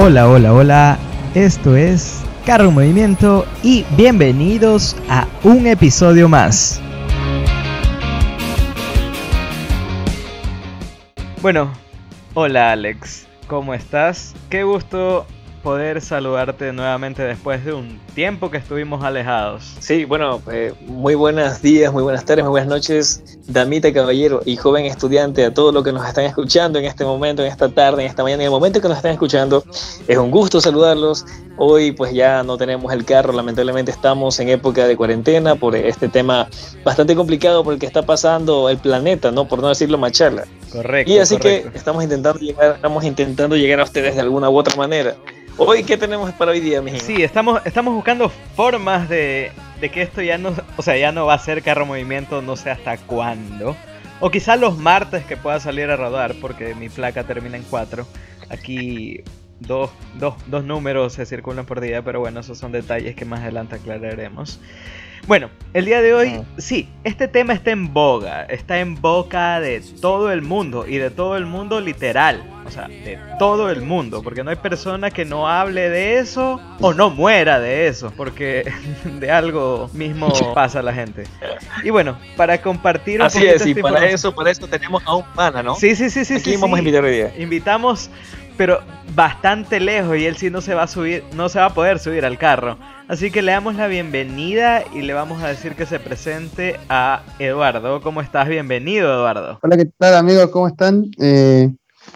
Hola, hola, hola. Esto es Carro Movimiento y bienvenidos a un episodio más. Bueno, hola Alex, ¿cómo estás? Qué gusto poder saludarte nuevamente después de un tiempo que estuvimos alejados. Sí, bueno, eh, muy buenos días, muy buenas tardes, muy buenas noches, damita, caballero y joven estudiante, a todos los que nos están escuchando en este momento, en esta tarde, en esta mañana, en el momento que nos están escuchando. Es un gusto saludarlos. Hoy pues ya no tenemos el carro, lamentablemente estamos en época de cuarentena por este tema bastante complicado por el que está pasando el planeta, ¿no? Por no decirlo machala. Correcto. Y así que estamos intentando llegar, estamos intentando llegar a ustedes de alguna u otra manera. Hoy, ¿qué tenemos para hoy día, mijín? Sí, estamos, estamos buscando formas de, de que esto ya no, o sea, ya no va a ser carro movimiento, no sé hasta cuándo. O quizá los martes que pueda salir a rodar, porque mi placa termina en 4. Aquí dos, dos, dos números se circulan por día, pero bueno, esos son detalles que más adelante aclararemos. Bueno, el día de hoy, sí, este tema está en boga, está en boca de todo el mundo y de todo el mundo literal, o sea, de todo el mundo, porque no hay persona que no hable de eso o no muera de eso, porque de algo mismo pasa la gente. Y bueno, para compartir un Así es, y para eso, para eso tenemos a un pana, ¿no? Sí, sí, sí, sí. Aquí sí, vamos a sí. invitar hoy día. Invitamos, pero bastante lejos y él sí no se va a subir, no se va a poder subir al carro. Así que le damos la bienvenida y le vamos a decir que se presente a Eduardo. ¿Cómo estás? Bienvenido, Eduardo. Hola, ¿qué tal amigos? ¿Cómo están? Eh,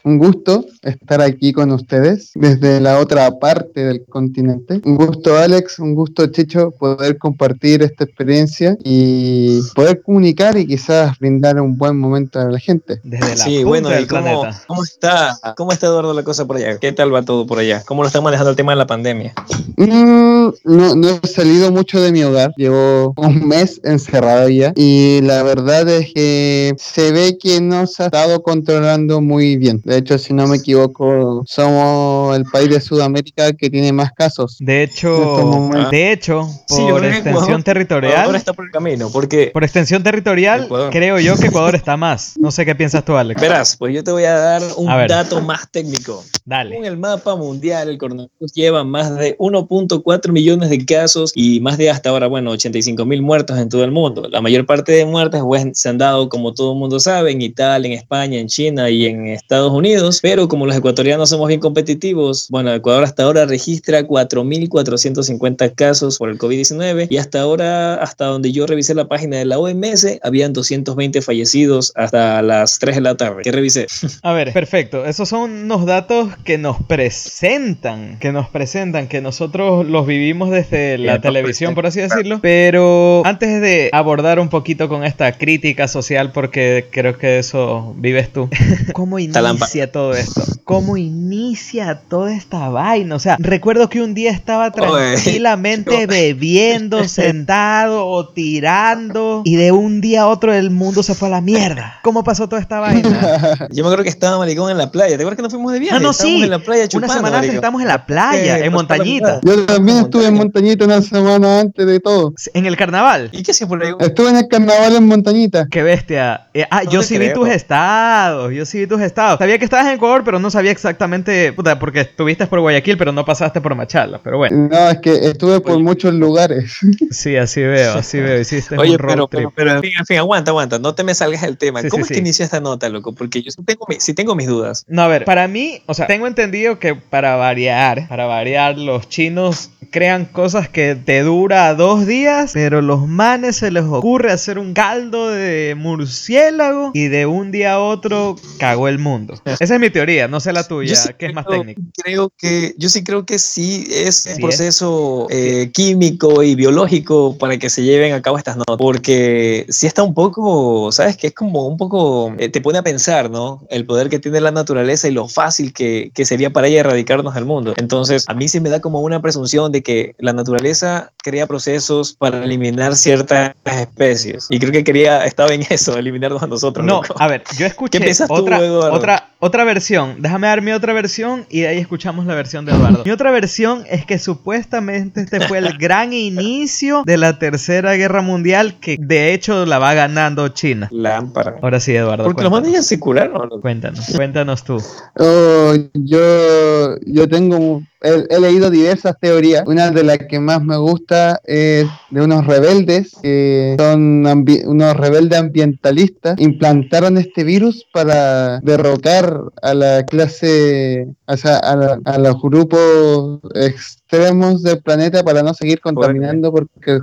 un gusto estar aquí con ustedes desde la otra parte del continente. Un gusto Alex, un gusto Chicho poder compartir esta experiencia y poder comunicar y quizás brindar un buen momento a la gente. Desde la Sí, punta bueno, del ¿y cómo, planeta. cómo está? ¿Cómo está Eduardo la cosa por allá? ¿Qué tal va todo por allá? ¿Cómo lo está manejando el tema de la pandemia? Mm, no, no he salido mucho de mi hogar, llevo un mes encerrado ya y la verdad es que se ve que no se ha estado controlando muy bien. De hecho, si no me equivoco, somos el país de Sudamérica que tiene más casos. De En hecho, de hecho, Sí, por que extensión Ecuador- territorial, Ahora está por el camino, porque... por extensión territorial, Ecuador. creo yo que Ecuador está más. No sé qué piensas tú, Alex. Verás, pues yo te voy a dar un A dato más técnico. Dale. Según el mapa mundial, el coronavirus lleva más de 1.4 millones de casos y más de hasta ahora, bueno, 85 mil muertos en todo el mundo. La mayor parte de muertes pues, se han dado, como todo el mundo sabe, en Italia, en España, en China y en Estados Unidos, pero como los ecuatorianos somos bien competitivos, bueno, Ecuador hasta ahora registra 4.450 casos por el COVID-19 y hasta ahora, hasta donde yo revisé la página de la OMS, habían 220 fallecidos hasta las 3 de la tarde. ¿Qué revisé? A ver, perfecto. Esos son unos datos que nos presentan, que nos presentan, que nosotros los vivimos desde la televisión, por así decirlo. Pero antes de abordar un poquito con esta crítica social, porque creo que eso vives tú. ¿Cómo Talampa. Inicia todo esto? ¿Cómo inicia toda esta vaina? O sea, recuerdo que un día estaba Oye. tranquilamente bebiendo, sentado o tirando, y de un día a otro el mundo se fue a la mierda. ¿Cómo pasó toda esta vaina? Yo me acuerdo que estaba maricón en la playa. ¿Te acuerdas que nos fuimos de viaje? Ah, no, Estábamos sí. en la playa Una chupando, semana antes estábamos en la playa, Eh, en Montañita. Yo también estuve en Montañita una semana antes de todo. En el carnaval. ¿Y qué hacías por ahí? Estuve en el carnaval en Montañita. Qué bestia. Eh, ah, No yo sí vi creo. tus estados. Yo sí vi tus estados. Sabía que estabas en Ecuador, pero no sabía exactamente. Puta, porque estuviste por Guayaquil, pero no pasaste por Machala. Pero bueno, No, es que estuve por Oye. muchos lugares. sí, así veo, así veo. Hiciste Oye, un road pero, trip. pero, pero, en fin, en fin, aguanta, aguanta. No te me salgas del tema. Sí, ¿Cómo sí, es sí. que inició esta nota, loco? Porque yo sí tengo, mi- sí tengo mis dudas. No, a ver, para mí, o sea, tengo entendido que para variar, para variar, los chinos crean cosas que te dura dos días, pero los manes se les ocurre hacer un caldo de murciélago y de un día a otro cagó el mundo. Esa es mi teoría, no sé la tuya, sí que es más técnico. Creo que, yo sí creo que sí es Sí un es. proceso eh, químico y biológico para que se lleven a cabo estas notas. Porque sí está un poco, ¿sabes? Que es como un poco, eh, te pone a pensar, ¿no? El poder que tiene la naturaleza y lo fácil que, que sería para ella erradicarnos del mundo. Entonces, a mí sí me da como una presunción de que la naturaleza crea procesos para eliminar ciertas especies. Y creo que quería, estaba en eso, eliminarnos a nosotros. No, loco. a ver, yo escuché tú, otra, Eduardo? otra, otra versión, déjame dar mi otra versión y de ahí escuchamos la versión de Eduardo. Mi otra versión es que supuestamente este fue el gran inicio de la Tercera Guerra Mundial que de hecho la va ganando China. Lámpara. Ahora sí, Eduardo. Porque los manes ya se curaron. ¿no? Cuéntanos, cuéntanos tú. Oh, yo, yo tengo, he, he leído diversas teorías. Una de las que más me gusta es de unos rebeldes, que son unos rebeldes ambientalistas, implantaron este virus para derrocar a la clase, o sea, a, la- a los grupos extremos del planeta para no seguir contaminando porque el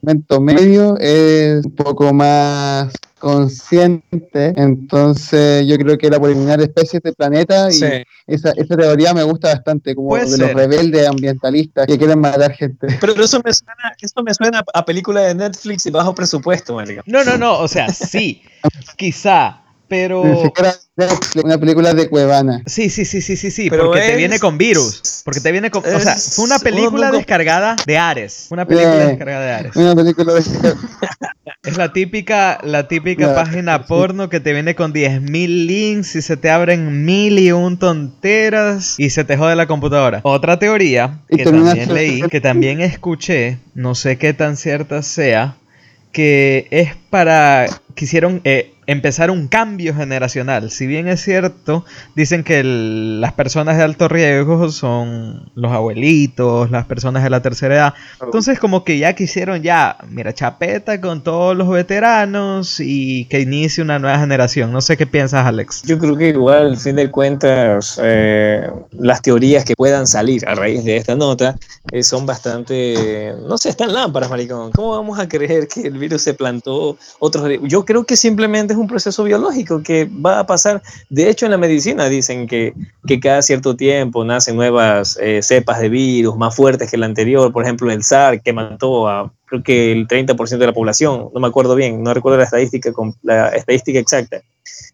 segmento medio es un poco más consciente, entonces yo creo que era por eliminar especies del planeta y Sí. esa, esa teoría me gusta bastante, como Puede de ser. los rebeldes ambientalistas que quieren matar gente. Pero eso me suena, eso me suena a película de Netflix y bajo presupuesto, marica. No, no, no, o sea, sí, quizá, pero... Netflix, una película de Cuevana. Sí, sí, sí, sí, sí, sí, Pero porque te es- viene con virus. Porque te viene con. O sea, es fue una película un- descargada de Ares. Una película Eh. descargada de Ares. Una película de... Es la típica, la típica página sí. porno que te viene con 10.000 links y se te abren mil y un tonteras y se te jode la computadora. Otra teoría que también leí, que también escuché, no sé qué tan cierta sea, que es para quisieron eh, empezar un cambio generacional. Si bien es cierto, dicen que el- las personas de alto riesgo son los abuelitos, las personas de la tercera edad. Entonces como que ya quisieron ya, mira, chapeta con todos los veteranos y que inicie una nueva generación. No sé qué piensas, Alex. Yo creo que igual, al fin de cuentas, eh, las teorías que puedan salir a raíz de esta nota eh, son bastante, no sé, están lámparas, maricón. ¿Cómo vamos a creer que el virus se plantó otros? Yo creo que simplemente un proceso biológico que va a pasar. De hecho, en la medicina dicen que, que cada cierto tiempo nacen nuevas eh, cepas de virus más fuertes que la anterior. Por ejemplo, el SARS que mató a creo que el 30% de la población. No me acuerdo bien, no recuerdo la estadística, la estadística exacta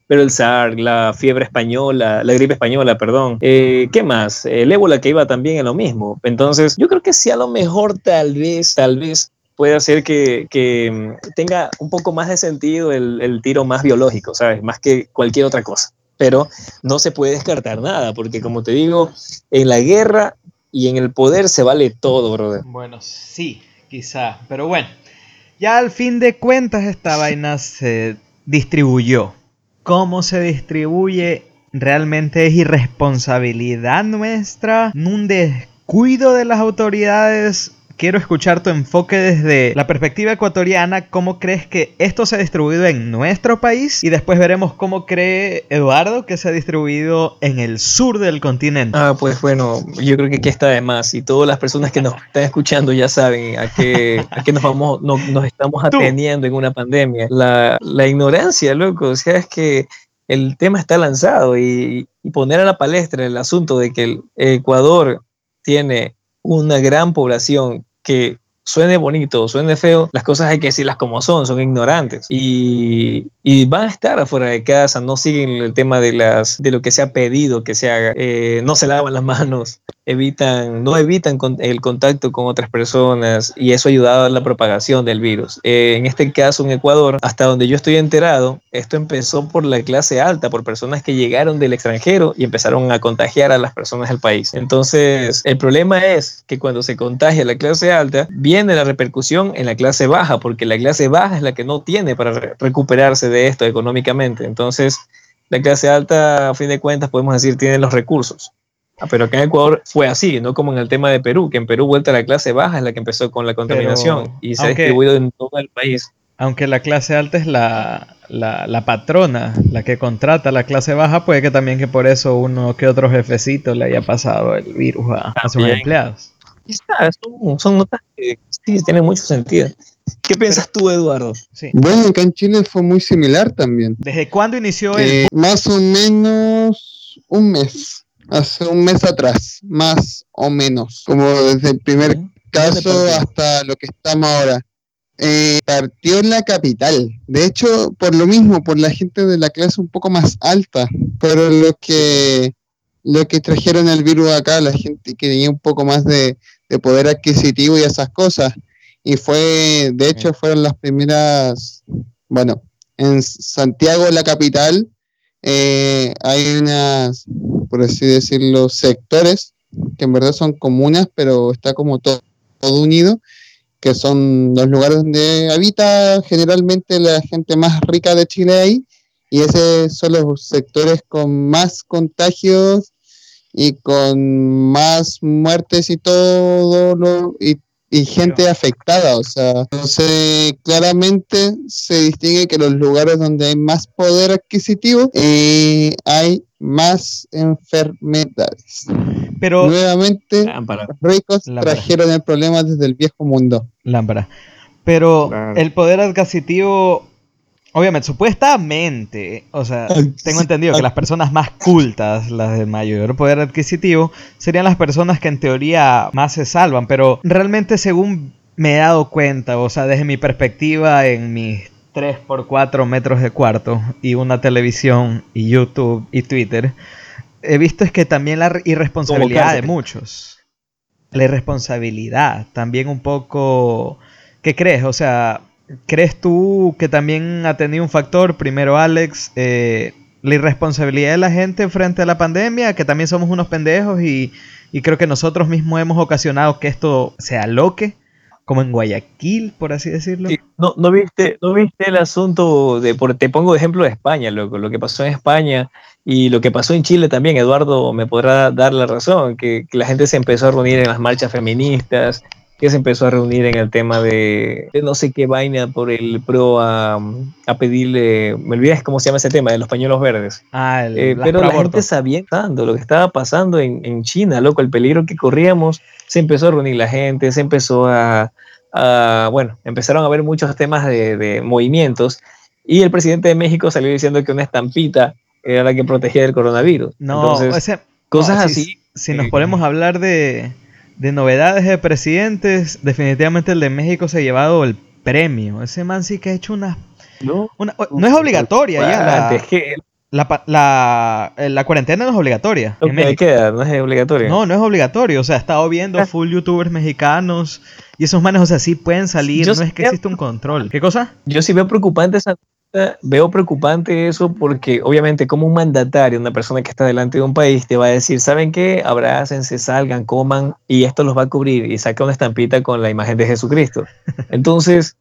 pero el SARS, la fiebre española, la gripe española, perdón. Eh, ¿Qué más? El ébola que iba también en lo mismo. Entonces, yo creo que sí, a lo mejor, tal vez, tal vez puede hacer que, que, mm, tenga un poco más de sentido el, el tiro más biológico, ¿sabes? Más que cualquier otra cosa. Pero no se puede descartar nada, porque como te digo, en la guerra y en el poder se vale todo, brother. Bueno, sí, quizá. Pero bueno, ya al fin de cuentas esta vaina se distribuyó. ¿Cómo se distribuye? Realmente es irresponsabilidad nuestra, un descuido de las autoridades. Quiero escuchar tu enfoque desde la perspectiva ecuatoriana. ¿Cómo crees que esto se ha distribuido en nuestro país? Y después veremos cómo cree Eduardo que se ha distribuido en el sur del continente. Ah, pues bueno, yo creo que aquí está de más y todas las personas que nos están escuchando ya saben a qué, a qué nos vamos, no- nos estamos ateniendo en una pandemia. La, la ignorancia, loco, o sea, es que el tema está lanzado y, y poner a la palestra el asunto de que el Ecuador tiene una gran población que suene bonito suene feo, las cosas hay que decirlas como son, son ignorantes y, y van a estar afuera de casa, no siguen el tema de las de lo que se ha pedido que se haga, eh, no se lavan las manos, evitan, no evitan con- el contacto con otras personas y eso ha ayudado a la propagación del virus. Eh, en este caso en Ecuador, hasta donde yo estoy enterado, esto empezó por la clase alta, por personas que llegaron del extranjero y empezaron a contagiar a las personas del país. Entonces, el problema es que cuando se contagia la clase alta, viene la repercusión en la clase baja, porque la clase baja es la que no tiene para re- recuperarse de esto económicamente. Entonces, la clase alta, a fin de cuentas, podemos decir, tiene los recursos. Ah, Pero acá en Ecuador fue así, no como en el tema de Perú, que en Perú vuelta a la clase baja es la que empezó con la contaminación y se ha distribuido en todo el país. Aunque la clase alta es la, la, la patrona, la que contrata a la clase baja, puede que también que por eso uno que otro jefecito le haya pasado el virus a, a sus empleados. Y está, son, son notas que sí tienen mucho sentido. ¿Qué piensas tú, Eduardo? Sí. Bueno, acá en Chile fue muy similar también. ¿Desde cuándo inició el Eh, más o menos un mes, hace un mes atrás, más o menos, como desde el primer caso hasta lo que estamos ahora. Eh, partió en la capital. De hecho, por lo mismo, por la gente de la clase un poco más alta, fueron los que los que trajeron el virus acá, la gente que tenía un poco más de, de poder adquisitivo y esas cosas. Y fue, de hecho, fueron las primeras, bueno, en Santiago, la capital, eh, hay unas, por así decirlo, sectores que en verdad son comunas, pero está como todo, todo unido, que son los lugares donde habita generalmente la gente más rica de Chile ahí, y esos son los sectores con más contagios y con más muertes y todo lo, y, y gente afectada. O sea, entonces claramente se distingue que los lugares donde hay más poder adquisitivo eh, hay más enfermedades. Pero, Nuevamente, Lámpara. los ricos Lámpara. trajeron el problema desde el viejo mundo. lámpara. Pero Claro. el poder adquisitivo, obviamente, supuestamente, o sea, tengo entendido que las personas más cultas, las de mayor poder adquisitivo, serían las personas que en teoría más se salvan, pero realmente según me he dado cuenta, o sea, desde mi perspectiva en mis 3x4 metros de cuarto y una televisión y YouTube y Twitter, he visto es que también la irresponsabilidad de muchos. La irresponsabilidad, también un poco... ¿Qué crees? O sea, ¿crees tú que también ha tenido un factor, primero Alex, eh, la irresponsabilidad de la gente frente a la pandemia, que también somos unos pendejos y, y creo que nosotros mismos hemos ocasionado que esto se aloque, como en Guayaquil, por así decirlo? No, no viste, no viste el asunto de, por, te pongo ejemplo de España, loco, lo que pasó en España y lo que pasó en Chile también, Eduardo me podrá dar la razón, que, que la gente se empezó a reunir en las marchas feministas, que se empezó a reunir en el tema de, de no sé qué vaina por el pro a, a pedirle, me olvidé cómo se llama ese tema, de los pañuelos verdes. Ah, el, Eh, pero la gente sabía tanto lo que estaba pasando en, en China, loco, el peligro que corríamos, se empezó a reunir la gente, se empezó a, a- bueno, empezaron a haber muchos temas de, de movimientos y el presidente de México salió diciendo que una estampita era la que protegía del coronavirus. No, Entonces, ese- cosas no, si- así. Si nos eh, ponemos a hablar de, de novedades de presidentes, definitivamente el de México se ha llevado el premio. Ese man sí que ha hecho una... ¿no? una- no es obligatoria ya. La, Es que la, pa- la- eh, la cuarentena no es obligatoria. queda no es obligatorio. No, no es obligatorio. O sea, he estado viendo Ah. full youtubers mexicanos y esos manes, o sea, sí pueden salir. Yo no es que existe un control. ¿Qué cosa? Yo sí veo preocupante esa veo preocupante eso porque obviamente como un mandatario, una persona que está delante de un país te va a decir, ¿saben qué? Abrácense, salgan, coman y esto los va a cubrir y saca una estampita con la imagen de Jesucristo. Entonces,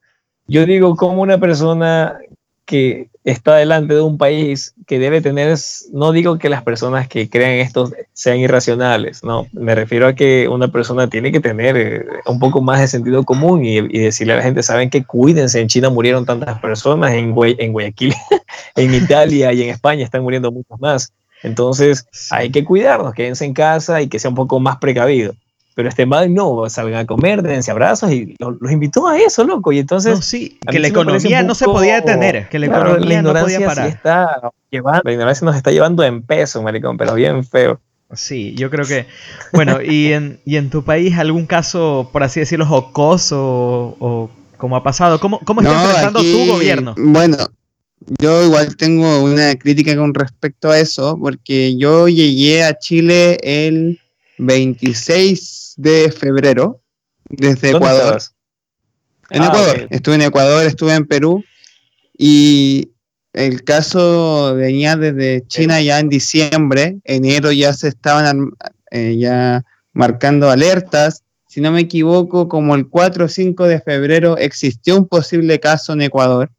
yo digo como una persona que está delante de un país que debe tener, no digo que las personas que crean esto sean irracionales, no, me refiero a que una persona tiene que tener eh, un poco más de sentido común y, y decirle a la gente, saben que cuídense, en China murieron tantas personas, en, Guay- en Guayaquil, en Italia y en España están muriendo muchos más. Entonces hay que cuidarnos, quédense en casa y que sea un poco más precavido. Pero este man no, salgan a comer, dense abrazos y lo- los invitó a eso, loco. Y entonces No, sí, a que la economía no se podía detener. Que la Claro, economía no podía ignorancia sí está llevando, la ignorancia nos está llevando en peso, maricón, pero bien feo. Sí, yo creo que. Bueno, y en, y en tu país, algún caso, por así decirlo, jocoso o, o como ha pasado? ¿Cómo, cómo está No, enfrentando aquí, tu gobierno? Bueno, yo igual tengo una crítica con respecto a eso, porque yo llegué a Chile el 26 de febrero desde ¿Dónde Ecuador. estabas? En Ah, Ecuador, estuve en Ecuador, estuve en Perú y el caso venía desde China ya en diciembre, enero ya se estaban eh, ya marcando alertas. Si no me equivoco, como el 4 o 5 de febrero existió un posible caso en Ecuador.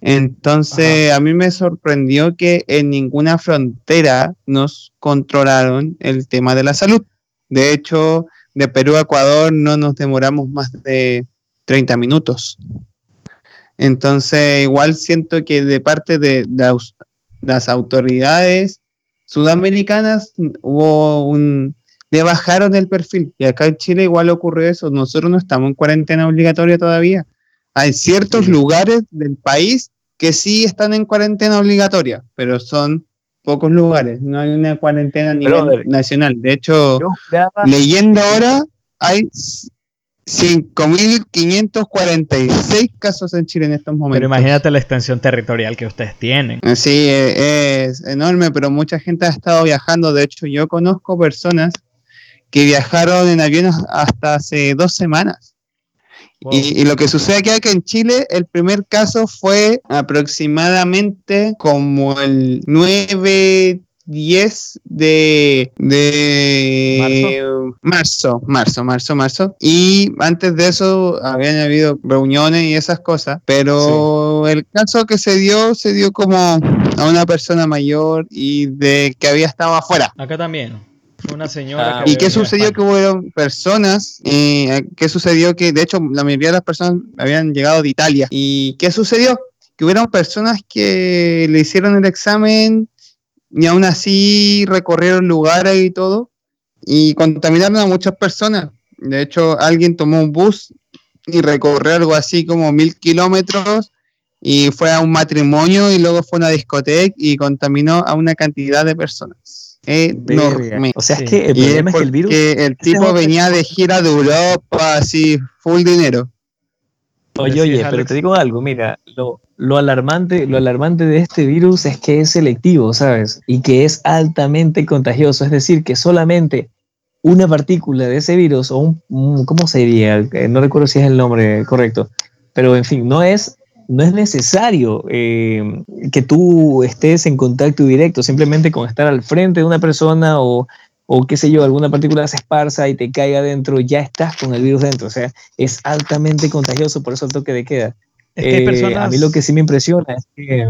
Entonces a mí me sorprendió que en ninguna frontera nos controlaron el tema de la salud. De hecho, de Perú a Ecuador no nos demoramos más de 30 minutos. Entonces, igual siento que de parte de las, las autoridades sudamericanas hubo un... Le bajaron el perfil. Y acá en Chile igual ocurrió eso. Nosotros no estamos en cuarentena obligatoria todavía. Hay ciertos Sí. lugares del país que sí están en cuarentena obligatoria, pero son pocos lugares. No hay una cuarentena a nivel Brother. nacional. De hecho, leyendo ahora, hay 5.546 casos en Chile en estos momentos. Pero imagínate la extensión territorial que ustedes tienen. Sí, eh, es enorme, pero mucha gente ha estado viajando. De hecho, yo conozco personas que viajaron en aviones hasta hace dos semanas. Y, y lo que sucede aquí, que en Chile, el primer caso fue aproximadamente como el 9, 10 de, de marzo, marzo, marzo, marzo. Y antes de eso habían habido reuniones y esas cosas, pero el caso que se dio, se dio como a una persona mayor y de que había estado afuera. Acá también. Una señora. Ah, que ¿Y qué sucedió? Que hubo personas, eh, ¿qué sucedió? Que de hecho la mayoría de las personas habían llegado de Italia. ¿Y qué sucedió? Que hubieron personas que le hicieron el examen y aún así recorrieron lugares y todo y contaminaron a muchas personas. De hecho, alguien tomó un bus y recorrió algo así como mil kilómetros y fue a un matrimonio y luego fue a una discoteca y contaminó a una cantidad de personas. Enorme. O sea, Sí. es que el es problema es que el virus. el tipo otra venía de gira de Europa, así, full dinero. Oye, oye, pero te digo algo, mira, lo, lo alarmante, lo alarmante de este virus es que es selectivo, ¿sabes? Y que es altamente contagioso, es decir, que solamente una partícula de ese virus, o un, un- ¿cómo se diría? Eh, No recuerdo si es el nombre correcto, pero en fin, no es, no es necesario eh, que tú estés en contacto directo, simplemente con estar al frente de una persona o, o qué sé yo, alguna partícula se esparza y te caiga adentro, ya estás con el virus dentro, o sea, es altamente contagioso, por eso el toque de queda. Es que hay Eh, personas. A mí lo que sí me impresiona es que...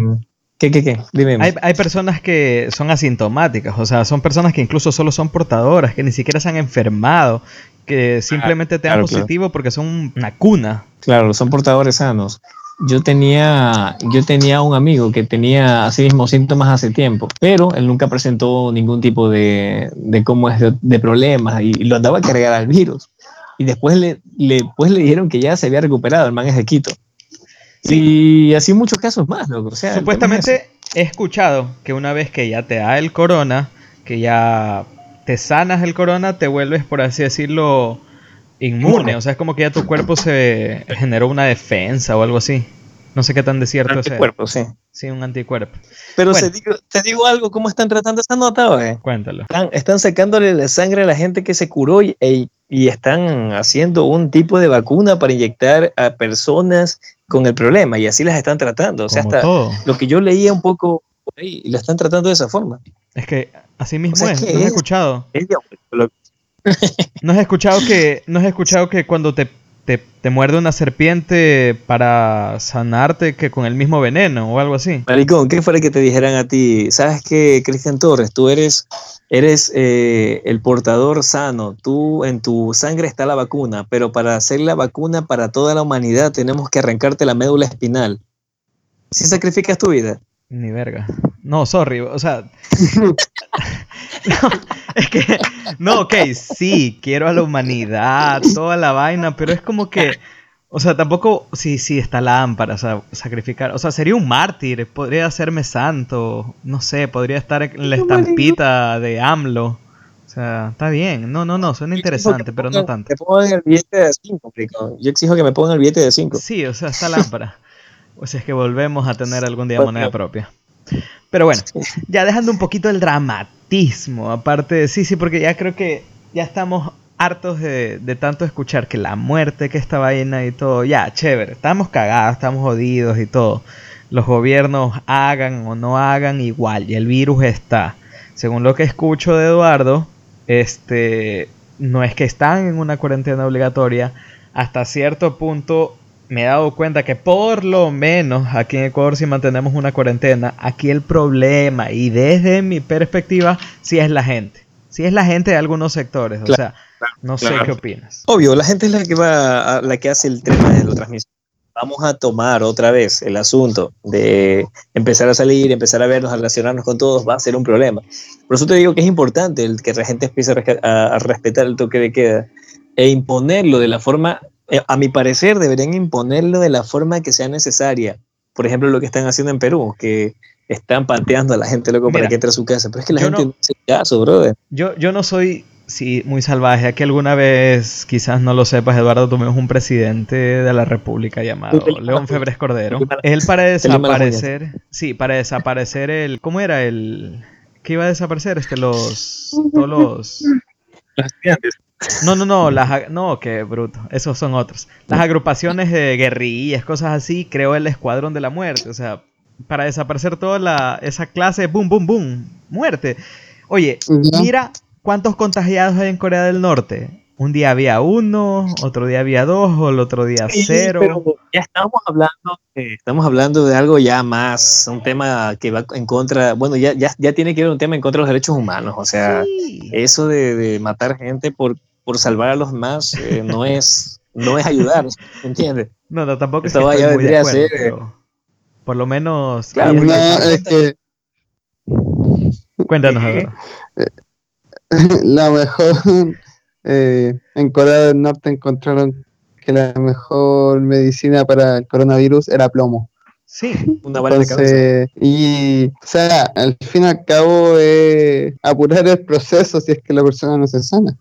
¿Qué, qué, qué? Dime. Hay, hay personas que son asintomáticas, o sea, son personas que incluso solo son portadoras, que ni siquiera se han enfermado, que simplemente te dan claro, claro. positivo porque son una cuna. Claro, son portadores sanos. Yo tenía, yo tenía un amigo que tenía así mismo síntomas hace tiempo, pero él nunca presentó ningún tipo de, de cómo es de, de problemas y, lo andaba a cargar al virus. Y después le, le, pues le dijeron que ya se había recuperado, el man es de Quito. Y así muchos casos más, loco. O sea, es Supuestamente he escuchado que una vez que ya te da el corona, que ya te sanas el corona, te vuelves, por así decirlo, inmune. O sea, es como que ya tu cuerpo se generó una defensa o algo así. No sé qué tan de eso. cierto sea. Anticuerpo, sí. Sí, un anticuerpo. Pero Bueno. se digo- te digo algo, ¿cómo están tratando esa nota? Cuéntalo. Están, están sacándole la sangre a la gente que se curó y, e- y están haciendo un tipo de vacuna para inyectar a personas con el problema y así las están tratando. O sea, Como hasta todo. lo que yo leía un poco por ahí, la están tratando de esa forma. Es que así mismo O sea, es. ¿qué ¿No has es? escuchado? Es. ¿No has escuchado que, no has escuchado que cuando te, te, te muerde una serpiente para sanarte que con el mismo veneno o algo así? Maricón, ¿qué fuera que te dijeran a ti? ¿Sabes qué, Cristian Torres? Tú eres, eres eh, el portador sano. Tú en tu sangre está la vacuna, pero para hacer la vacuna para toda la humanidad tenemos que arrancarte la médula espinal. Si sacrificas tu vida. Ni verga. No, sorry. O sea. no, es que. No, ok, sí, quiero a la humanidad, toda la vaina, pero es como que. O sea, tampoco. Sí, sí, está lámpara, o sea, sacrificar. O sea, sería un mártir, podría hacerme santo. No sé, podría estar en la estampita de AMLO. O sea, está bien. No, no, no, suena interesante, pero no tanto. Me pongan el billete de 5, Yo exijo que me pongan el billete de 5. Sí, o sea, está lámpara. O sea, es que volvemos a tener algún día moneda propia. Pero bueno, ya dejando un poquito el dramatismo, aparte de sí, sí, porque ya creo que ya estamos hartos de, de tanto escuchar que la muerte, que esta vaina y todo, ya, chévere, estamos cagados, estamos jodidos y todo. Los gobiernos hagan o no hagan igual, y el virus está. Según lo que escucho de Eduardo, este, no es que están en una cuarentena obligatoria, hasta cierto punto me he dado cuenta que por lo menos aquí en Ecuador si mantenemos una cuarentena, aquí el problema y desde mi perspectiva sí es la gente. Sí es la gente de algunos sectores, o Claro, sea, no sé claro. qué opinas. Obvio, la gente es la que va, a- la que hace el tema de la transmisión. Vamos a tomar otra vez el asunto de empezar a salir, empezar a vernos, a relacionarnos con todos, va a ser un problema. Por eso te digo que es importante el que la gente empiece a, resca- a- a respetar el toque de queda e imponerlo de la forma, a mi parecer, deberían imponerlo de la forma que sea necesaria. Por ejemplo, lo que están haciendo en Perú, que están pateando a la gente loco para que entre a su casa. Pero es que la gente no- no hace caso, brother. Yo, yo no soy sí, muy salvaje. Aquí alguna vez, quizás no lo sepas, Eduardo, tuvimos un presidente de la República llamado León Febres Cordero. Él para desaparecer, sí, para desaparecer el, ¿cómo era el? ¿Qué iba a desaparecer? Este, los, todos los, No, no, no, las, no, qué bruto, esos son otros. Las agrupaciones de guerrillas, cosas así, creó el Escuadrón de la Muerte, o sea, para desaparecer toda la, esa clase, boom, boom, boom, muerte. Oye, mira cuántos contagiados hay en Corea del Norte. Un día había uno, otro día había dos, o el otro día Sí, cero. pero ya estamos hablando, de- estamos hablando de algo ya más, un tema que va en contra, bueno, ya, ya, ya tiene que ver un tema en contra de los derechos humanos, o sea, Sí. eso de, de matar gente por, por salvar a los más eh, no es no es ayudar, ¿entiendes? No, no, tampoco es que vaya estoy muy de acuerdo, ser, pero por lo menos... Claro, No, es que Cuéntanos, ¿Qué? Álvaro. la mejor eh, en Corea del Norte encontraron que la mejor medicina para el coronavirus era plomo. Sí, Una bala de cabeza. Entonces, y o sea, al fin y al cabo es apurar el proceso si es que la persona no se sana.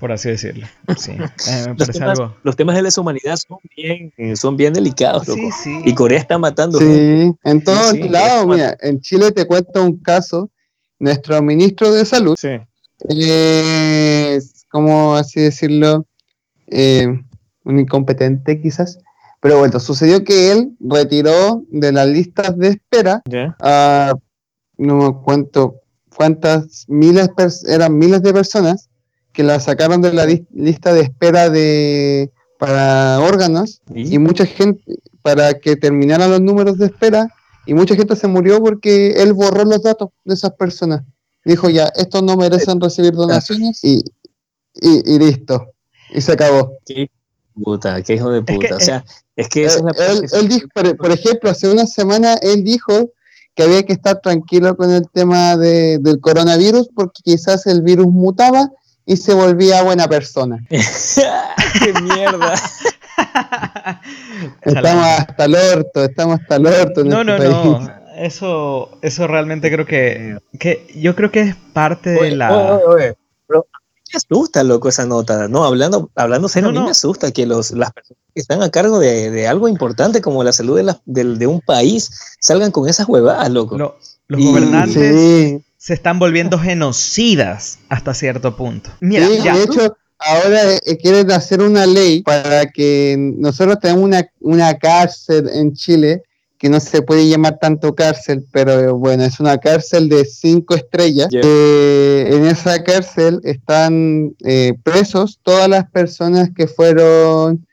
Por así decirlo. Sí, eh, me Los parece temas, algo... los temas de lesa humanidad son bien, eh, son bien delicados, loco. Sí, sí. Y Corea está matando. Sí, en todos sí, lados, mira, en Chile te cuento un caso, nuestro ministro de salud Sí. es, como así decirlo, eh, un incompetente quizás, pero bueno, sucedió que él retiró de las listas de espera a, no me cuento cuántas miles, eran miles de personas que la sacaron de la lista de espera de para órganos ¿Y? y mucha gente para que terminaran los números de espera y mucha gente se murió porque él borró los datos de esas personas. Dijo ya, estos no merecen recibir donaciones y, y, y listo. Y se acabó. Qué puta, qué hijo de que, puta. o sea, es que Él, esa es la él- él dijo, por, por ejemplo, hace una semana él dijo que había que estar tranquilo con el tema de- del coronavirus porque quizás el virus mutaba y se volvía buena persona. ¡Qué mierda! Estamos hasta el orto, estamos hasta el orto. en No, este no, país. no. Eso, eso realmente creo que, que yo creo que es parte de la. oye, oye, pero a mí me asusta, loco, esa nota. No, hablando, hablando serio, No, a mí no. me asusta que los, las personas que están a cargo de, de algo importante como la salud de, la- del- de un país salgan con esas huevadas, loco. lo- los Y- gobernantes Sí, se están volviendo genocidas hasta cierto punto. Mira, sí, ya. de hecho, ahora eh, quieren hacer una ley para que nosotros tenemos una, una cárcel en Chile que no se puede llamar tanto cárcel, pero eh, bueno, es una cárcel de cinco estrellas. Eh, en esa cárcel están eh, presos todas las personas que fueron,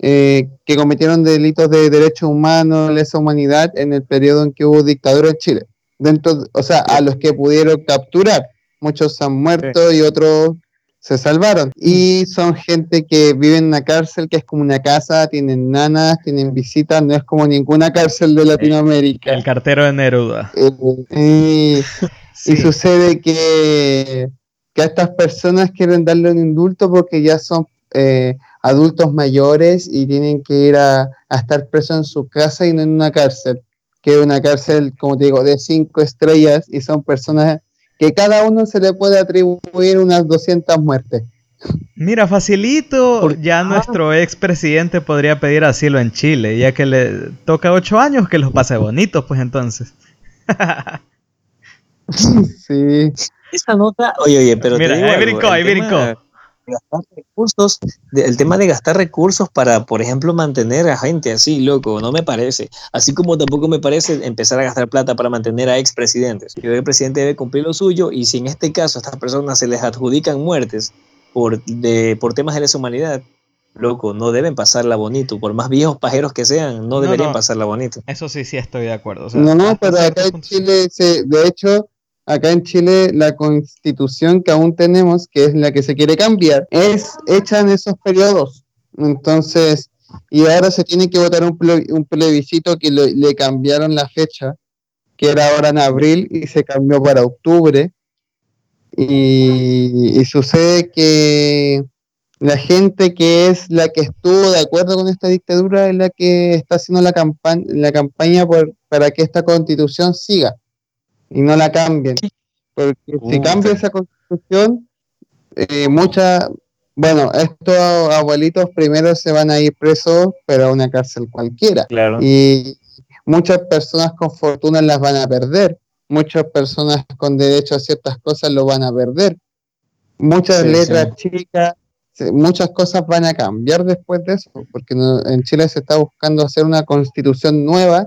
eh, que cometieron delitos de derechos humanos, lesa humanidad en el periodo en que hubo dictadura en Chile. Dentro, de- o sea, a los que pudieron capturar. Muchos han muerto y otros se salvaron. Y son gente que vive en una cárcel que es como una casa, tienen nanas, tienen visitas, no es como ninguna cárcel de Latinoamérica. El cartero de Neruda. Eh, y, Sí. y sucede que, que a estas personas quieren darle un indulto porque ya son eh, adultos mayores y tienen que ir a, a estar presos en su casa y no en una cárcel, que es una cárcel, como te digo, de cinco estrellas y son personas que cada uno se le puede atribuir unas 200 muertes. Mira, facilito, Por- ya ah. nuestro expresidente podría pedir asilo en Chile, ya que le toca ocho años que los pase bonitos, pues entonces. sí, Esa nota, oye, oye, pero te Mira, digo ahí algo, brincó, el ahí tema brincó. Gastar recursos, de- el tema de gastar recursos para, por ejemplo, mantener a gente así, loco, no me parece. Así como tampoco me parece empezar a gastar plata para mantener a expresidentes. Yo creo que el presidente debe cumplir lo suyo y si en este caso a estas personas se les adjudican muertes por, de, por temas de lesa humanidad, loco, no deben pasarla bonito. Por más viejos pajeros que sean, no No, deberían no. pasarla bonito. Eso sí, sí estoy de acuerdo. o sea, no, no, pero acá en Chile, se, de hecho, acá en Chile la constitución que aún tenemos, que es la que se quiere cambiar, es hecha en esos periodos. Entonces, y ahora se tiene que votar un, ple- un plebiscito que le, cambiaron la fecha, que era ahora en abril y se cambió para octubre. Y, sucede que la gente que es la que estuvo de acuerdo con esta dictadura es la que está haciendo la, la campaña por, para que esta constitución siga y no la cambien. Porque si cambia esa constitución, eh, muchas, bueno, estos abuelitos primero se van a ir presos, pero a una cárcel cualquiera. Claro. Y muchas personas con fortuna las van a perder. Muchas personas con derecho a ciertas cosas lo van a perder. Muchas Sí, letras sí. chicas muchas cosas van a cambiar después de eso, porque en Chile se está buscando hacer una constitución nueva,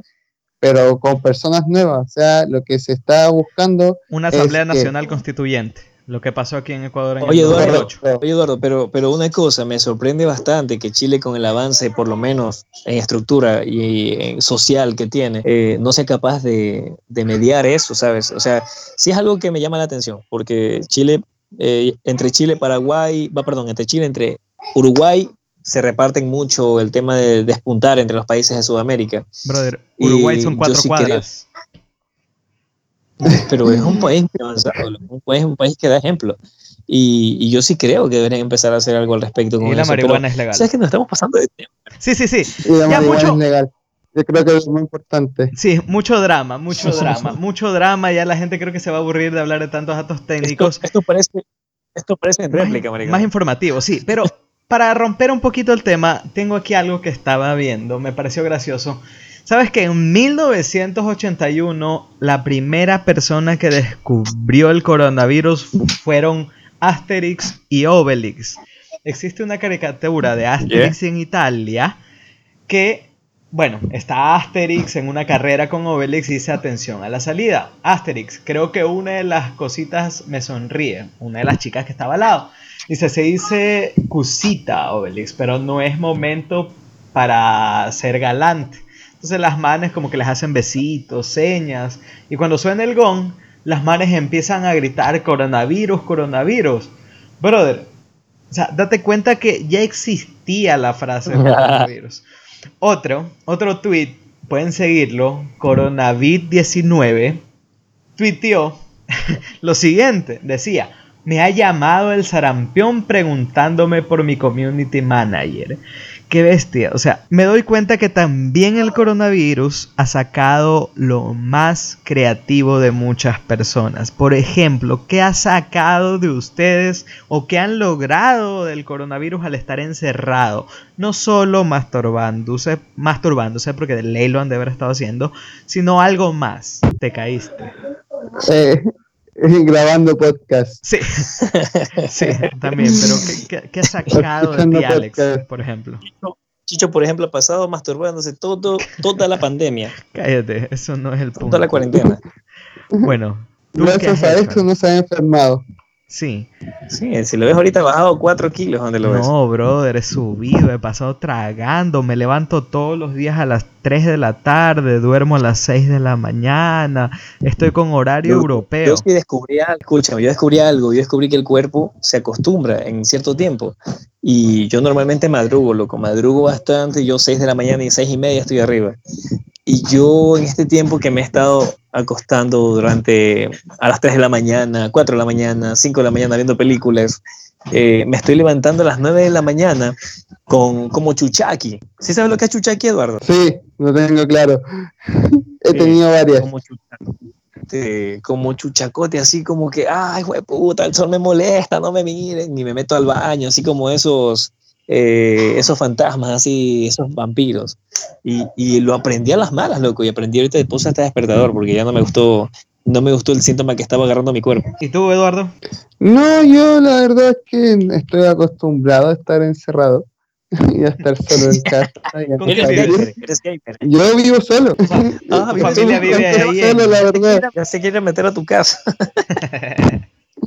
pero con personas nuevas. O sea, lo que se está buscando. Una Asamblea Nacional Constituyente. Lo que pasó aquí en Ecuador en oye, el Eduardo, Oye, Eduardo, pero, pero una cosa, me sorprende bastante que Chile, con el avance, por lo menos en estructura y en social que tiene, eh, no sea capaz de, de mediar eso, ¿sabes? O sea, sí es algo que me llama la atención, porque Chile eh, entre Chile, Paraguay, va, perdón, entre Chile, entre Uruguay, se reparten mucho el tema de despuntar entre los países de Sudamérica. Brother, Uruguay son cuatro cuadras. pero es un país avanzado, es un país que da ejemplo. Y, yo sí creo que deberían empezar a hacer algo al respecto con y la marihuana es legal. ¿Sabes que nos estamos pasando de tiempo? Sí, sí, sí. la ya mucho... es legal. Yo creo que es muy importante. Sí, mucho drama, mucho drama, mucho drama. Ya la gente creo que se va a aburrir de hablar de tantos datos técnicos. Esto, parece, esto parece en réplica, más, más informativo, sí. Pero para romper un poquito el tema, tengo aquí algo que estaba viendo, me pareció gracioso. ¿Sabes que en 1981 la primera persona que descubrió el coronavirus fueron Asterix y Obelix? Existe una caricatura de Asterix en Italia que bueno, está Asterix en una carrera con Obelix y dice atención a la salida. Asterix, creo que una de las cositas me sonríe, una de las chicas que estaba al lado. Dice, se dice cusita Obelix, pero no es momento para ser galante. Entonces las manes como que les hacen besitos, señas, y cuando suena el gong, las manes empiezan a gritar coronavirus, coronavirus. Brother, o sea, date cuenta que ya existía la frase coronavirus. Otro, otro tweet, pueden seguirlo, Coronavid19, tuiteó lo siguiente, decía, me ha llamado el sarampión preguntándome por mi community manager qué bestia. O sea, me doy cuenta que también el coronavirus ha sacado lo más creativo de muchas personas. Por ejemplo, ¿qué ha sacado de ustedes o qué han logrado del coronavirus al estar encerrado? No solo masturbándose, masturbándose porque de ley lo han de haciendo, sino algo más. Te caíste. Eh, grabando podcast. Sí, sí, también, pero ¿qué, ha sacado de ti, Alex, por ejemplo? Chicho, por ejemplo, ha pasado masturbándose todo, toda la pandemia. Cállate, eso no es el punto. Toda la cuarentena. Bueno. Gracias a esto no se ha enfermado. Sí. Sí, si lo ves ahorita, he bajado 4 kilos donde lo ves. No, brother, he subido, he pasado tragando, me levanto todos los días a las 3 de la tarde, duermo a las 6 de la mañana, estoy con horario europeo. Yo sí descubrí algo, escúchame, yo descubrí algo, yo descubrí que el cuerpo se acostumbra en cierto tiempo. Y yo normalmente madrugo, loco, madrugo bastante, yo 6 de la mañana y 6 y media estoy arriba. Y yo en este tiempo que me he estado acostando durante a las 3 de la mañana, 4 de la mañana, 5 de la mañana viendo películas, eh, me estoy levantando a las 9 de la mañana con como chuchaki. ¿Sí sabes lo que es chuchaki, Eduardo? Sí, lo tengo claro. He tenido varias. Como, como chuchacote, así como que, ay, puta, el sol me molesta, no me miren, y me meto al baño, así como esos eh, esos fantasmas así, esos vampiros. Y, y, lo aprendí a las malas, loco, y aprendí ahorita de puse este despertador porque ya no me gustó, no me gustó el síntoma que estaba agarrando mi cuerpo. ¿Y tú, Eduardo? No, yo la verdad es que estoy acostumbrado a estar encerrado y a estar solo en casa. Yo vivo solo. Ah, mi familia vive ahí. Solo, la verdad. Ya se quiere meter a tu casa.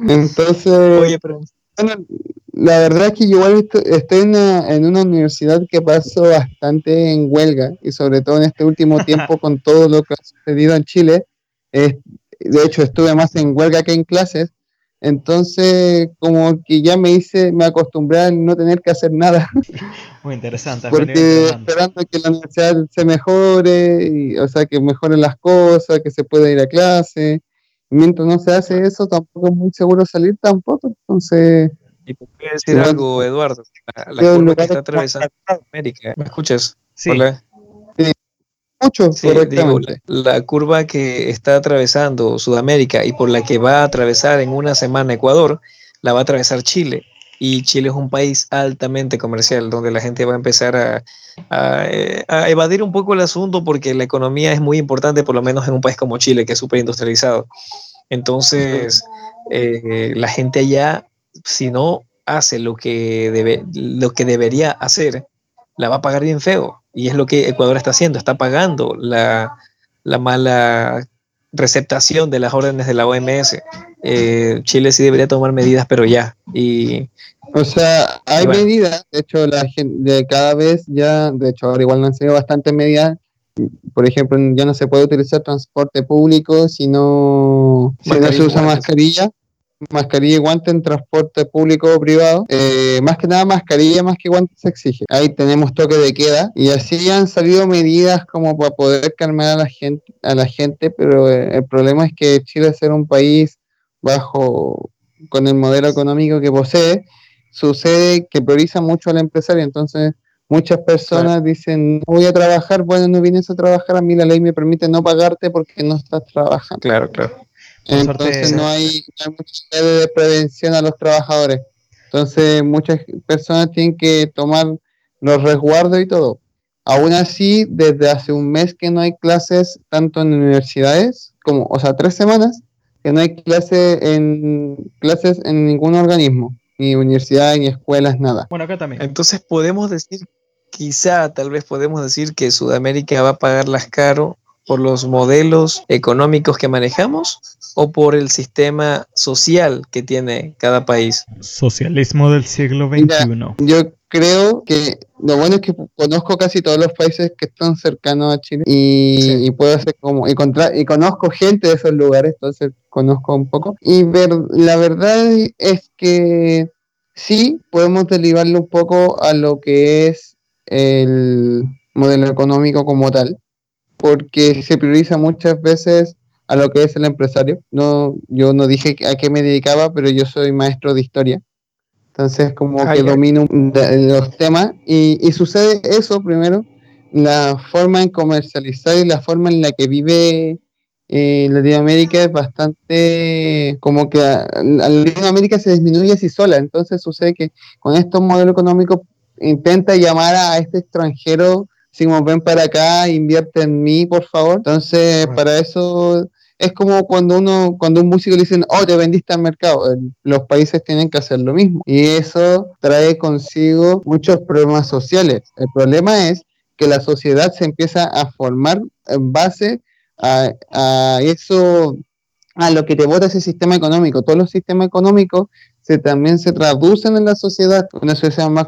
Entonces, Oye, pero... bueno, la verdad es que yo estoy en una, universidad que pasó bastante en huelga y sobre todo en este último tiempo con todo lo que ha sucedido en Chile. de hecho, estuve más en huelga que en clases. Entonces, como que ya me hice, me acostumbré a no tener que hacer nada. Muy interesante. Porque esperando que la universidad se mejore, y, o sea, que mejoren las cosas, que se pueda ir a clase. Mientras no se hace eso, tampoco es muy seguro salir tampoco. Entonces, y te voy a decir algo, Eduardo. La, curva que está atravesando América. ¿Me escuchas? Sí. Hola. Sí. Mucho, sí, digo, la, curva que está atravesando Sudamérica y por la que va a atravesar en una semana Ecuador, la va a atravesar Chile. Y Chile es un país altamente comercial, donde la gente va a empezar a, a, eh, a evadir un poco el asunto porque la economía es muy importante, por lo menos en un país como Chile, que es súper industrializado. Entonces, eh, la gente allá si no hace lo que, debe, lo que debería hacer, la va a pagar bien feo. Y es lo que Ecuador está haciendo, está pagando la, la mala receptación de las órdenes de la OMS. Eh, Chile sí debería tomar medidas, pero ya. Y, o sea, hay medidas, de hecho, la gente, de cada vez ya, de hecho, ahora igual no han sido bastantes medidas. Por ejemplo, ya no se puede utilizar transporte público si no, si no se usa mascarilla mascarilla y guante en transporte público o privado. Eh, más que nada mascarilla más que guante se exige. Ahí tenemos toque de queda y así han salido medidas como para poder calmar a la gente, a la gente pero eh, el problema es que Chile ser un país bajo con el modelo económico que posee, sucede que prioriza mucho al empresario, entonces muchas personas dicen, no voy a trabajar, bueno, no vienes a trabajar, a mí la ley me permite no pagarte porque no estás trabajando. Claro, claro. Entonces no hay, no mucha de prevención a los trabajadores. Entonces muchas personas tienen que tomar los resguardos y todo. Aún así, desde hace un mes que no hay clases tanto en universidades como, o sea, tres semanas que no hay clase en clases en ningún organismo, ni universidad, ni escuelas, nada. Bueno, acá también. Entonces podemos decir, quizá, tal vez podemos decir que Sudamérica va a pagarlas caro por los modelos económicos que manejamos o por el sistema social que tiene cada país? Socialismo del siglo XXI. yo creo que lo bueno es que conozco casi todos los países que están cercanos a Chile y, puedo hacer como y, y conozco gente de esos lugares, entonces conozco un poco. Y ver, la verdad es que sí podemos derivarlo un poco a lo que es el modelo económico como tal porque se prioriza muchas veces a lo que es el empresario. No, yo no dije a qué me dedicaba, pero yo soy maestro de historia. Entonces, como ah, que domino los temas y, sucede eso primero, la forma en comercializar y la forma en la que vive eh, Latinoamérica es bastante como que a, Latinoamérica se disminuye así sola. Entonces sucede que con estos modelos económicos intenta llamar a este extranjero si como ven para acá, invierte en mí, por favor. Entonces, para eso es como cuando uno, cuando un músico le dicen, oh, te vendiste al mercado. Los países tienen que hacer lo mismo. Y eso trae consigo muchos problemas sociales. El problema es que la sociedad se empieza a formar en base a, a eso, a lo que te vota ese sistema económico. Todos los sistemas económicos se, también se traducen en la sociedad, una sociedad más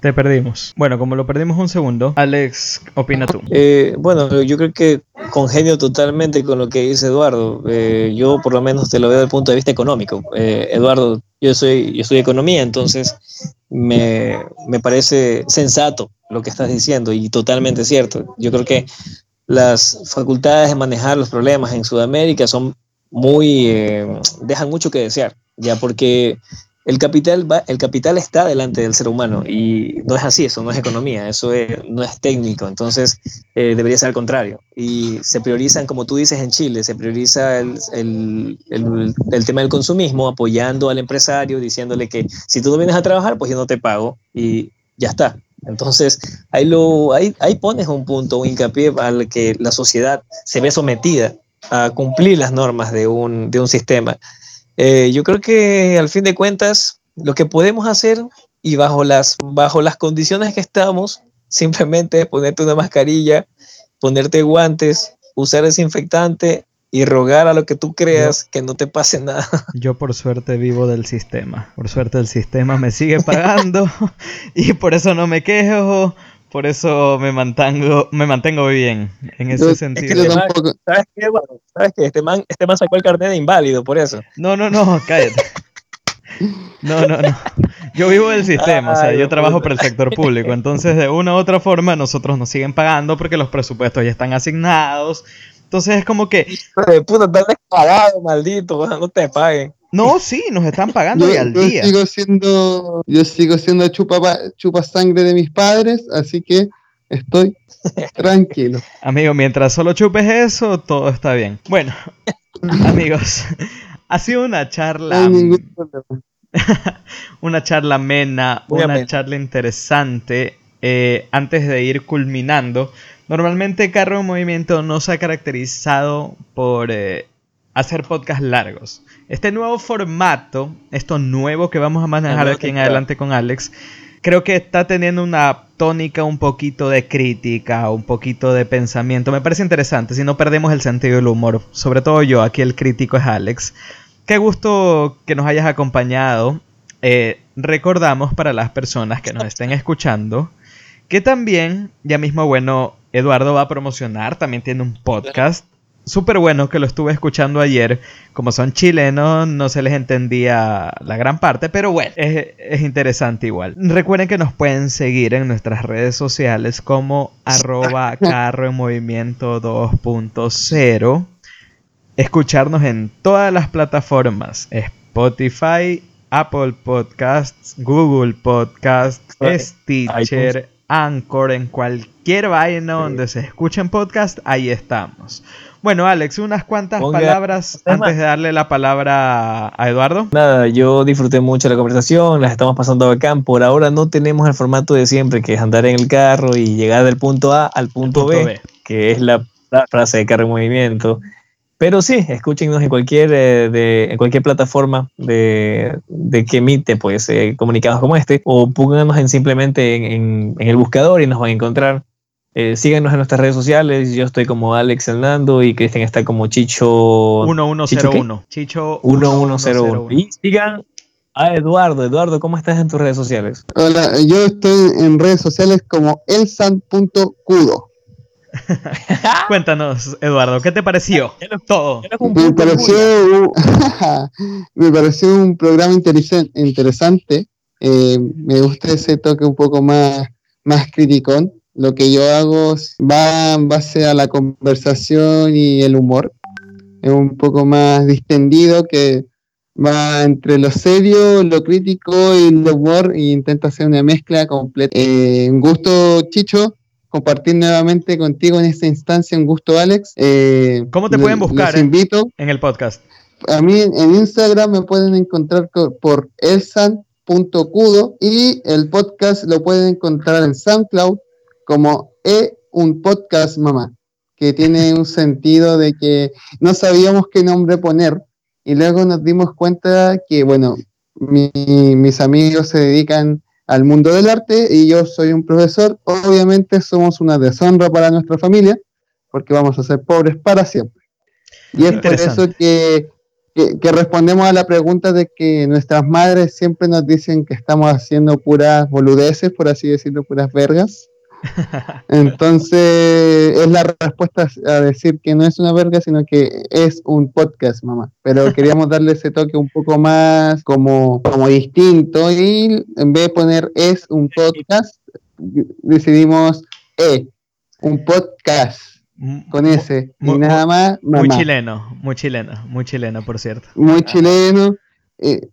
te perdimos. Bueno, como lo perdimos un segundo, Alex, opina tú. Eh, bueno, yo creo que congenio totalmente con lo que dice Eduardo. Eh, yo por lo menos te lo veo desde el punto de vista económico. Eh, Eduardo, yo soy, yo soy economía, entonces me, me parece sensato lo que estás diciendo y totalmente cierto. Yo creo que las facultades de manejar los problemas en Sudamérica son muy, dejan mucho que desear, ya porque el capital, va, el capital está delante del ser humano y no es así, eso no es economía, eso no es técnico, entonces eh, debería ser al contrario. Y se priorizan, como tú dices en Chile, se prioriza el, el, tema del consumismo, apoyando al empresario, diciéndole que si tú no vienes a trabajar, pues yo no te pago y ya está. Entonces, ahí, lo, ahí, ahí pones un punto, un hincapié al que la sociedad se ve sometida a cumplir las normas de un, de un sistema. Eh, yo creo que al fin de cuentas, lo que podemos hacer y bajo las, bajo las condiciones que estamos, simplemente ponerte una mascarilla, ponerte guantes, usar desinfectante y rogar a lo que tú creas que no te pase nada. Yo por suerte vivo del sistema. Por suerte el sistema me sigue pagando y por eso no me quejo. Por eso me mantengo, me mantengo bien en ese sentido. ¿Sabes qué, ¿Sabes qué? Este man, este man sacó el carnet de inválido, por eso. No, no, no, cállate. No, no, no. Yo vivo del sistema, o sea, yo trabajo para el sector público. Entonces, de una u otra forma, nosotros nos siguen pagando porque los presupuestos ya están asignados. Entonces, es como que. Puta, estás pagado, maldito, no te paguen. No, sí, nos están pagando yo, al día. Sigo siendo, yo sigo siendo chupa, chupa sangre de mis padres, así que estoy tranquilo. Amigo, mientras solo chupes eso, todo está bien. Bueno, amigos, ha sido una charla. una charla amena, una charla interesante. Eh, antes de ir culminando, normalmente Carro en Movimiento no se ha caracterizado por eh, hacer podcasts largos. Este nuevo formato, esto nuevo que vamos a manejar aquí en adelante con Alex, creo que está teniendo una tónica un poquito de crítica, un poquito de pensamiento. Me parece interesante, si no perdemos el sentido del humor. Sobre todo yo, aquí el crítico es Alex. Qué gusto que nos hayas acompañado. Eh, recordamos para las personas que nos estén escuchando que también, ya mismo, bueno, Eduardo va a promocionar, también tiene un podcast súper bueno que lo estuve escuchando ayer. Como son chilenos, no se les entendía la gran parte, pero bueno, es, interesante igual. Recuerden que nos pueden seguir en nuestras redes sociales como arroba carro en movimiento 2.0. Escucharnos en todas las plataformas. Spotify, Apple Podcasts, Google Podcasts, Stitcher, Anchor, en cualquier vaina donde se escuchen podcasts, ahí estamos. Bueno, Alex, unas cuantas palabras antes de darle la palabra a Eduardo. Nada, yo disfruté mucho la conversación, las estamos pasando bacán. Por ahora no tenemos el formato de siempre, que es andar en el carro y llegar del punto A al punto, B, que es la, frase de carro en movimiento. Pero sí, escúchenos en cualquier, eh, en cualquier plataforma de, que emite pues, eh, comunicados como este, o pónganos en simplemente en, en el buscador y nos van a encontrar. Eh, síganos en nuestras redes sociales. Yo estoy como Alex Hernando y Cristian está como Chicho. 1101. Chicho 1101. Y sigan a Eduardo. Eduardo, ¿cómo estás en tus redes sociales? Hola, yo estoy en redes sociales como elsan.cudo. Cuéntanos, Eduardo, ¿qué te pareció? Todo. Me pareció, un, me pareció un programa interesante. Eh, me gusta ese toque un poco más, más criticón lo que yo hago va en base a la conversación y el humor. Es un poco más distendido que va entre lo serio, lo crítico y el humor e intenta hacer una mezcla completa. Eh, un gusto, Chicho, compartir nuevamente contigo en esta instancia. Un gusto, Alex. Eh, ¿Cómo te pueden buscar? Les invito. En el podcast. A mí en Instagram me pueden encontrar por elsan.cudo y el podcast lo pueden encontrar en SoundCloud como E un podcast mamá, que tiene un sentido de que no sabíamos qué nombre poner y luego nos dimos cuenta que, bueno, mis amigos se dedican al mundo del arte y yo soy un profesor, obviamente somos una deshonra para nuestra familia porque vamos a ser pobres para siempre. Y es por eso que, que, respondemos a la pregunta de que nuestras madres siempre nos dicen que estamos haciendo puras boludeces, por así decirlo, puras vergas. Entonces, es la respuesta a decir que no es una verga, sino que es un podcast, mamá. Pero queríamos darle ese toque un poco más como, como distinto y en vez de poner es un podcast, decidimos E, un podcast con ese y nada más. Muy chileno, muy chileno, muy chileno, por cierto. Muy chileno. Eh,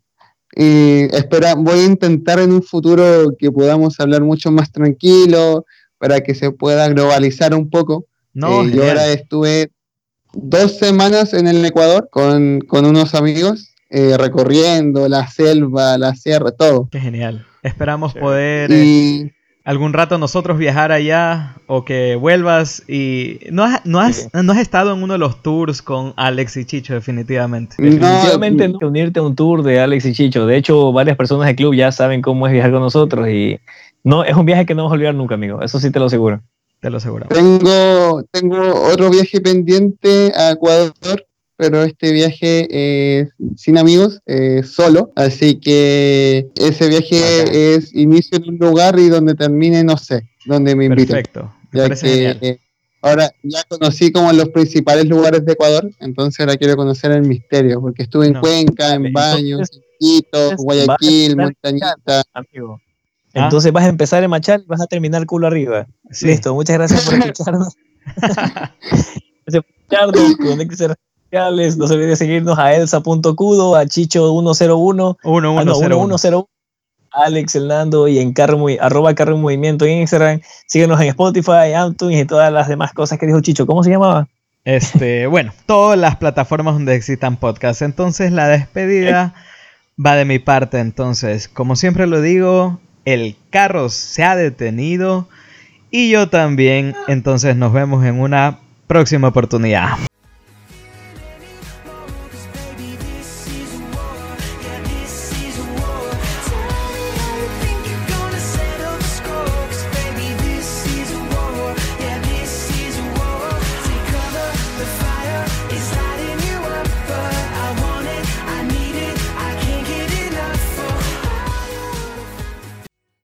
y espera, voy a intentar en un futuro que podamos hablar mucho más tranquilo, para que se pueda globalizar un poco. No, eh, yo ahora estuve dos semanas en el Ecuador con, unos amigos, eh, recorriendo la selva, la sierra, todo. Qué genial. Esperamos poder eh, algún rato nosotros viajar allá o que vuelvas y no has, no has, no has estado en uno de los tours con Alex y Chicho definitivamente. Definitivamente no, unirte a un tour de Alex y Chicho. De hecho, varias personas del club ya saben cómo es viajar con nosotros y no, es un viaje que no vamos a olvidar nunca, amigo. Eso sí te lo aseguro. Te lo aseguro. Tengo, tengo otro viaje pendiente a Ecuador, pero este viaje es sin amigos, solo. Así que ese viaje es inicio en un lugar y donde termine, no sé, donde me inviten. Perfecto. ya que, eh, ahora ya conocí como los principales lugares de Ecuador, entonces ahora quiero conocer el misterio, porque estuve en Cuenca, en Baños, en Quito, Guayaquil, Montañita. Amigo, Ah. Entonces vas a empezar en Machal y vas a terminar culo arriba. Listo, muchas gracias por escucharnos. gracias por escucharnos, No se olviden de seguirnos a elsa.cudo, a chicho101, 1101. Ah, Alex Hernando y en carro arroba carro en movimiento en Instagram. Síguenos en Spotify, iTunes y todas las demás cosas que dijo Chicho. ¿Cómo se llamaba? Este, bueno, todas las plataformas donde existan podcasts. Entonces la despedida va de mi parte. Entonces, como siempre lo digo, el carro se ha detenido y yo también. Entonces nos vemos en una próxima oportunidad.